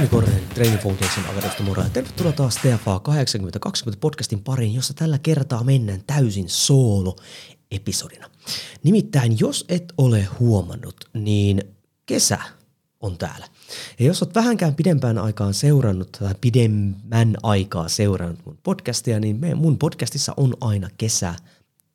Jouni Training Foundation Akademista moro. Tervetuloa taas TFA 8020 podcastin pariin, jossa tällä kertaa mennään täysin soolo-episodina. Nimittäin, jos et ole huomannut, niin kesä on täällä. Ja jos olet vähänkään pidempään aikaan seurannut tai pidemmän aikaa seurannut mun podcastia, niin mun podcastissa on aina kesä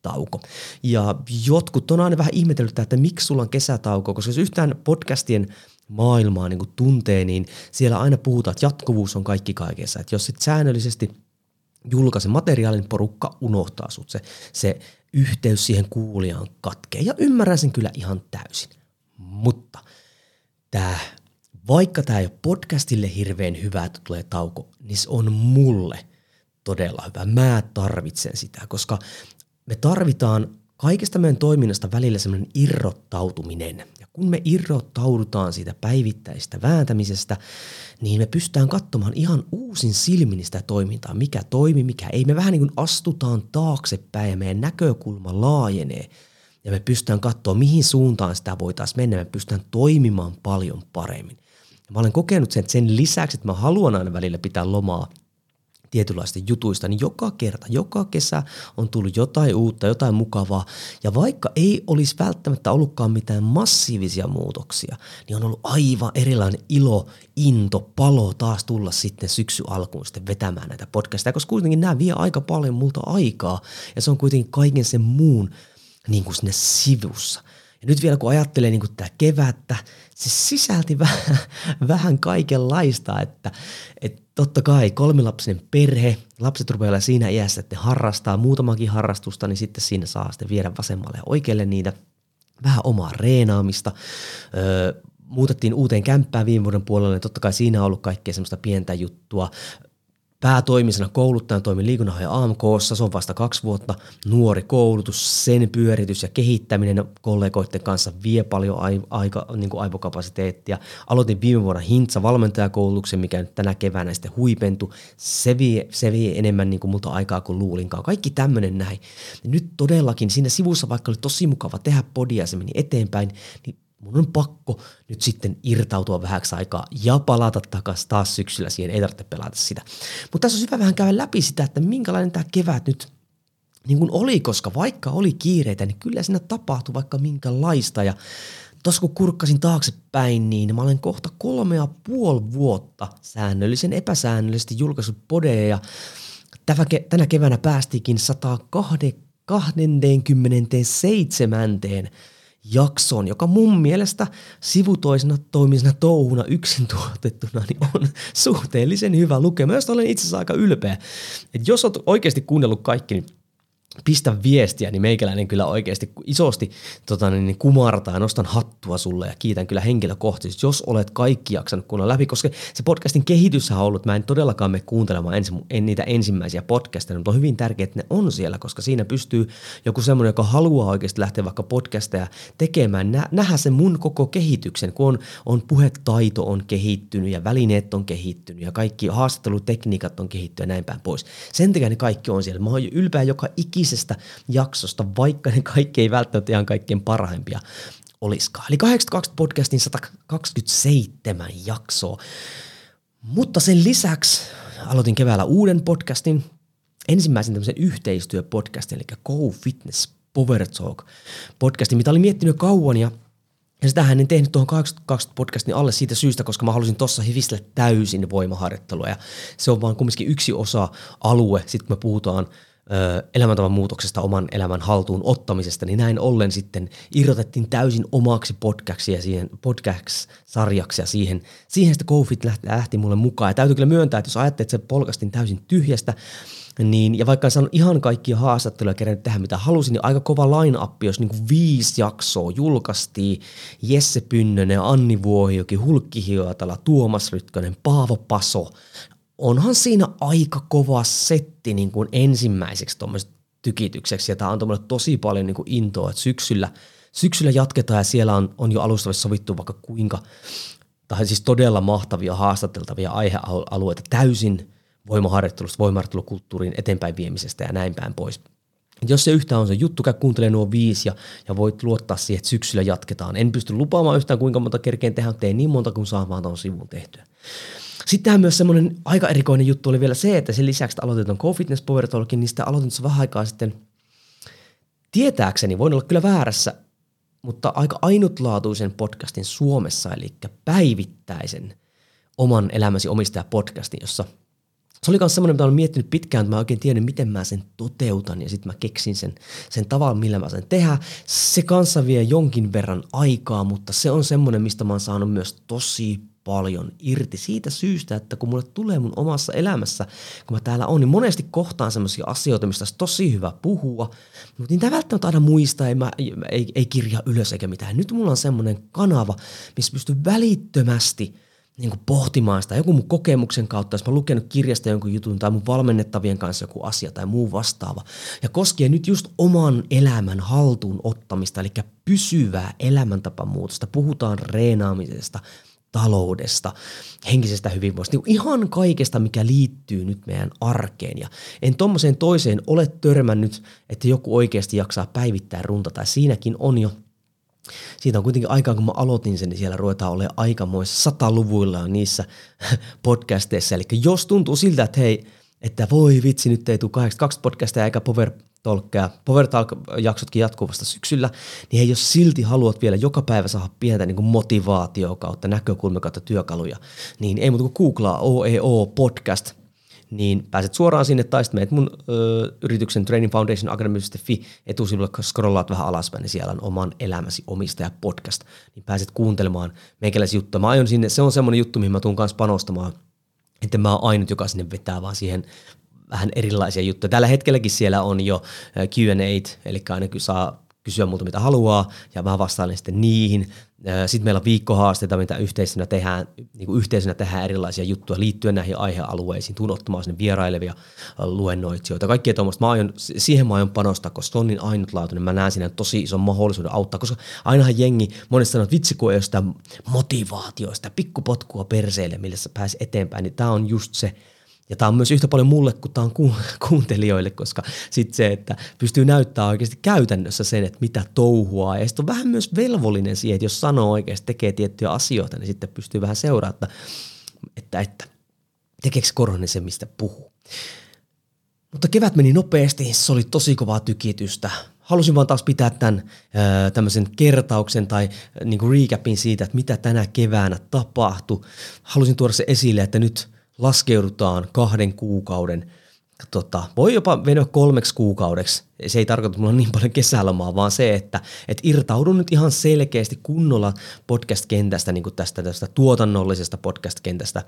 tauko. Ja jotkut on aina vähän ihmetellyt, että miksi sulla on kesätauko, koska jos yhtään podcastien maailmaa niin tuntee, niin siellä aina puhutaan, että jatkuvuus on kaikki kaikessa. Että jos sit säännöllisesti julkaisen materiaalin, porukka unohtaa sut. Se, se yhteys siihen kuulijaan katkee. Ja ymmärrän sen kyllä ihan täysin. Mutta tämä, vaikka tämä ei ole podcastille hirveän hyvä, että tulee tauko, niin se on mulle todella hyvä. Mä tarvitsen sitä, koska me tarvitaan kaikesta meidän toiminnasta välillä semmoinen irrottautuminen. Ja kun me irrottaudutaan siitä päivittäistä vääntämisestä, niin me pystytään katsomaan ihan uusin silmin sitä toimintaa, mikä toimi, mikä ei. Me vähän niin kuin astutaan taaksepäin ja meidän näkökulma laajenee. Ja me pystytään katsoa, mihin suuntaan sitä voitaisiin mennä. Me pystytään toimimaan paljon paremmin. Ja mä olen kokenut sen, että sen lisäksi, että mä haluan aina välillä pitää lomaa tietynlaista jutuista, niin joka kerta, joka kesä on tullut jotain uutta, jotain mukavaa. Ja vaikka ei olisi välttämättä ollutkaan mitään massiivisia muutoksia, niin on ollut aivan erilainen ilo, into, palo taas tulla sitten syksy alkuun sitten vetämään näitä podcasteja, koska kuitenkin nämä vie aika paljon multa aikaa ja se on kuitenkin kaiken sen muun niin kuin sinne sivussa. Nyt vielä kun ajattelee niin tämä kevättä, se sisälti vähän, vähän kaikenlaista, että, että totta kai kolmilapsinen perhe, lapset rupeaa siinä iässä, että ne harrastaa muutamakin harrastusta, niin sitten siinä saa sitten viedä vasemmalle ja oikealle niitä, vähän omaa reenaamista. Öö, muutettiin uuteen kämppään viime vuoden puolelle, niin totta kai siinä on ollut kaikkea semmoista pientä juttua päätoimisena kouluttajana toimin liikunnanhoitaja AMKssa, se on vasta kaksi vuotta, nuori koulutus, sen pyöritys ja kehittäminen kollegoiden kanssa vie paljon aika, niin kuin aivokapasiteettia. Aloitin viime vuonna Hintsa valmentajakoulutuksen, mikä nyt tänä keväänä sitten huipentui. Se vie, se vie enemmän niin kuin multa aikaa kuin luulinkaan. Kaikki tämmöinen näin. Nyt todellakin siinä sivussa, vaikka oli tosi mukava tehdä podia, se meni eteenpäin, niin mun on pakko nyt sitten irtautua vähäksi aikaa ja palata takaisin taas syksyllä siihen, ei tarvitse pelata sitä. Mutta tässä on hyvä vähän käydä läpi sitä, että minkälainen tämä kevät nyt niin kuin oli, koska vaikka oli kiireitä, niin kyllä siinä tapahtui vaikka minkälaista ja Tuossa kun kurkkasin taaksepäin, niin mä olen kohta kolme ja puoli vuotta säännöllisen epäsäännöllisesti julkaissut podeja ja tänä keväänä päästiinkin 127 jaksoon, joka mun mielestä sivutoisena toimisena touhuna yksin tuotettuna niin on suhteellisen hyvä lukema, josta olen itse asiassa aika ylpeä. Et jos olet oikeasti kuunnellut kaikki, niin pistä viestiä, niin meikäläinen kyllä oikeasti isosti tota, niin, niin kumartaa ja nostan hattua sulle ja kiitän kyllä henkilökohtaisesti, jos olet kaikki jaksanut kuunnella läpi, koska se podcastin kehitys on ollut, mä en todellakaan me kuuntelemaan ensi, en niitä ensimmäisiä podcasteja, mutta on hyvin tärkeää, että ne on siellä, koska siinä pystyy joku semmoinen, joka haluaa oikeasti lähteä vaikka podcasteja tekemään, nä, nähdä sen mun koko kehityksen, kun on, on puhetaito on kehittynyt ja välineet on kehittynyt ja kaikki haastattelutekniikat on kehittynyt ja näin päin pois. Sen takia ne kaikki on siellä. Mä oon ylpeä joka ikis ikisestä jaksosta, vaikka ne kaikki ei välttämättä ihan kaikkein parhaimpia olisikaan. Eli 82 podcastin 127 jaksoa. Mutta sen lisäksi aloitin keväällä uuden podcastin, ensimmäisen tämmöisen yhteistyöpodcastin, eli Go Fitness Power Talk podcastin, mitä olin miettinyt kauan ja ja sitähän en tehnyt tuohon 2020 podcastin alle siitä syystä, koska mä halusin tuossa hivistellä täysin voimaharjoittelua. Ja se on vaan kumminkin yksi osa alue, sitten kun me puhutaan elämäntavan muutoksesta, oman elämän haltuun ottamisesta, niin näin ollen sitten irrotettiin täysin omaksi podcastiksi ja siihen podcast-sarjaksi ja siihen, siihen sitten COVID lähti, lähti mulle mukaan. Ja täytyy kyllä myöntää, että jos ajattelet, että se polkastin täysin tyhjästä, niin, ja vaikka en saanut ihan kaikkia haastatteluja kerännyt tehdä mitä halusin, niin aika kova line-up, jos niin kuin viisi jaksoa julkaistiin. Jesse Pynnönen, Anni Vuohijoki, Hulkki Hiotala, Tuomas Rytkönen, Paavo Paso, onhan siinä aika kova setti niin kuin ensimmäiseksi tykitykseksi, ja tämä on tosi paljon niin kuin intoa, että syksyllä, syksyllä jatketaan, ja siellä on, on jo alustavasti sovittu vaikka kuinka, tai siis todella mahtavia haastateltavia aihealueita täysin voimaharjoittelusta, voimaharjoittelukulttuurin eteenpäin viemisestä ja näin päin pois. Jos se yhtään on se juttu, käy kuuntele nuo viisi ja, ja voit luottaa siihen, että syksyllä jatketaan. En pysty lupaamaan yhtään kuinka monta kerkeen tehdä, mutta niin monta kuin saa vaan tuon sivun tehtyä. Sitten myös semmoinen aika erikoinen juttu oli vielä se, että sen lisäksi, että aloitin tuon Fitness Power Talkin, niin sitä aloitin vähän aikaa sitten tietääkseni, voin olla kyllä väärässä, mutta aika ainutlaatuisen podcastin Suomessa, eli päivittäisen oman elämäsi omistaja podcastin, jossa se oli myös semmoinen, mitä olen miettinyt pitkään, että mä oikein tiedän, miten mä sen toteutan ja sitten mä keksin sen, sen tavan, millä mä sen tehdä. Se kanssa vie jonkin verran aikaa, mutta se on semmoinen, mistä mä oon saanut myös tosi paljon irti siitä syystä, että kun mulle tulee mun omassa elämässä, kun mä täällä on, niin monesti kohtaan semmoisia asioita, mistä olisi tosi hyvä puhua, mutta niitä välttämättä aina muistaa, ei, mä, ei, ei kirja ylös eikä mitään. Nyt mulla on semmoinen kanava, missä pystyy välittömästi niin kuin pohtimaan sitä joku mun kokemuksen kautta, jos mä lukenut kirjasta jonkun jutun tai mun valmennettavien kanssa joku asia tai muu vastaava. Ja koskee nyt just oman elämän haltuun ottamista, eli pysyvää elämäntapamuutosta. Puhutaan reenaamisesta, taloudesta, henkisestä hyvinvoinnista, niin ihan kaikesta, mikä liittyy nyt meidän arkeen. Ja en tuommoiseen toiseen ole törmännyt, että joku oikeasti jaksaa päivittää runta, tai siinäkin on jo siitä on kuitenkin aikaa, kun mä aloitin sen, niin siellä ruvetaan olemaan aikamoissa sataluvuilla niissä podcasteissa. Eli jos tuntuu siltä, että hei, että voi vitsi, nyt ei tule 82 podcastia eikä Power Talkia, Power Talk-jaksotkin jatkuvasta syksyllä, niin hei, jos silti haluat vielä joka päivä saada pientä niin kuin motivaatio kautta, näkökulmia kautta työkaluja, niin ei muuta kuin googlaa OEO podcast – niin pääset suoraan sinne tai sitten mun ö, yrityksen Training Foundation Academy.fi etusivulle, kun scrollaat vähän alaspäin, niin siellä on oman elämäsi omistaja podcast, niin pääset kuuntelemaan meikäläisiä juttuja. Mä aion sinne, se on semmoinen juttu, mihin mä tuun kanssa panostamaan, että mä oon ainut, joka sinne vetää, vaan siihen vähän erilaisia juttuja. Tällä hetkelläkin siellä on jo Q&A, eli aina saa kysyä multa mitä haluaa, ja mä vastailen sitten niihin. Sitten meillä on viikkohaasteita, mitä yhteisönä tehdään, niin kuin yhteisönä tehdään erilaisia juttuja liittyen näihin aihealueisiin, tuun ottamaan sinne vierailevia luennoitsijoita, kaikkea tuommoista. Mä aion, siihen mä aion panostaa, koska se on niin ainutlaatuinen. Mä näen siinä tosi ison mahdollisuuden auttaa, koska ainahan jengi monesti sanoo, että vitsi kun ei ole sitä motivaatioa, sitä pikkupotkua perseelle, millä sä pääsi eteenpäin, niin tämä on just se, ja tämä on myös yhtä paljon mulle kuin tämä on ku- kuuntelijoille, koska sitten se, että pystyy näyttämään oikeasti käytännössä sen, että mitä touhua. Ja sitten on vähän myös velvollinen siihen, että jos sanoo oikeasti, tekee tiettyjä asioita, niin sitten pystyy vähän seuraamaan, että, että, tekeekö Korhonen se, mistä puhuu. Mutta kevät meni nopeasti, se oli tosi kovaa tykitystä. Halusin vaan taas pitää tämän tämmöisen kertauksen tai niin kuin recapin siitä, että mitä tänä keväänä tapahtui. Halusin tuoda se esille, että nyt – laskeudutaan kahden kuukauden, tota, voi jopa venyä kolmeksi kuukaudeksi se ei tarkoita, että mulla on niin paljon kesälomaa, vaan se, että, että irtaudun nyt ihan selkeästi kunnolla podcast-kentästä, niin kuin tästä, tästä tuotannollisesta podcast-kentästä,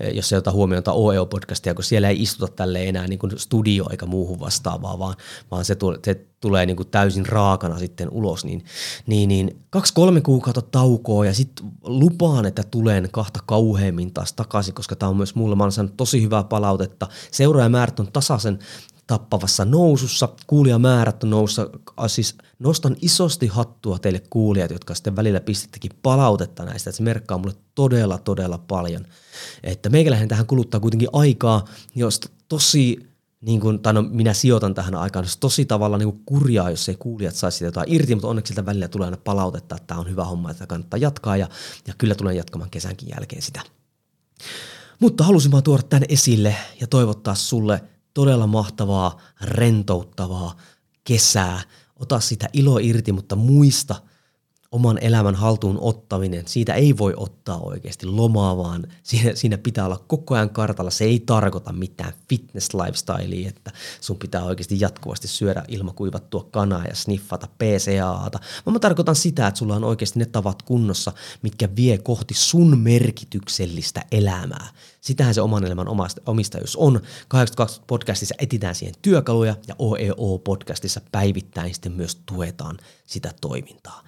eh, jos se ottaa huomioon OEO-podcastia, kun siellä ei istuta tälle enää niin kuin studio eikä muuhun vastaavaa, vaan, vaan se, tulee, se tulee niin kuin täysin raakana sitten ulos, niin, niin, niin kaksi-kolme kuukautta taukoa ja sitten lupaan, että tulen kahta kauheammin taas takaisin, koska tämä on myös mulle, mä olen tosi hyvää palautetta. Seuraajamäärät on tasaisen tappavassa nousussa. Kuulijamäärät on noussa, siis nostan isosti hattua teille kuulijat, jotka sitten välillä pistettekin palautetta näistä, että se merkkaa mulle todella, todella paljon. Että meikäläinen tähän kuluttaa kuitenkin aikaa, jos tosi niin kuin, tai no minä sijoitan tähän aikaan, jos tosi tavalla niin kuin kurjaa, jos ei kuulijat saisi jotain irti, mutta onneksi siltä välillä tulee aina palautetta, että tämä on hyvä homma, että kannattaa jatkaa ja, ja kyllä tulen jatkamaan kesänkin jälkeen sitä. Mutta halusin vaan tuoda tämän esille ja toivottaa sulle todella mahtavaa, rentouttavaa kesää. Ota sitä ilo irti, mutta muista oman elämän haltuun ottaminen, siitä ei voi ottaa oikeasti lomaa, vaan siinä, siinä pitää olla koko ajan kartalla. Se ei tarkoita mitään fitness lifestylea, että sun pitää oikeasti jatkuvasti syödä ilmakuivattua kanaa ja sniffata PCAata, vaan mä tarkoitan sitä, että sulla on oikeasti ne tavat kunnossa, mitkä vie kohti sun merkityksellistä elämää. Sitähän se oman elämän omistajuus on. 82 podcastissa etitään siihen työkaluja ja OEO podcastissa päivittäin sitten myös tuetaan sitä toimintaa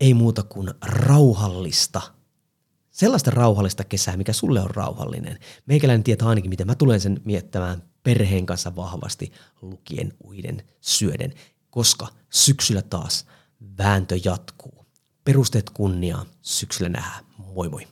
ei muuta kuin rauhallista, sellaista rauhallista kesää, mikä sulle on rauhallinen. Meikäläinen tietää ainakin, miten mä tulen sen miettämään perheen kanssa vahvasti lukien, uiden, syöden, koska syksyllä taas vääntö jatkuu. Perusteet kunniaa, syksyllä nähdään. Moi moi.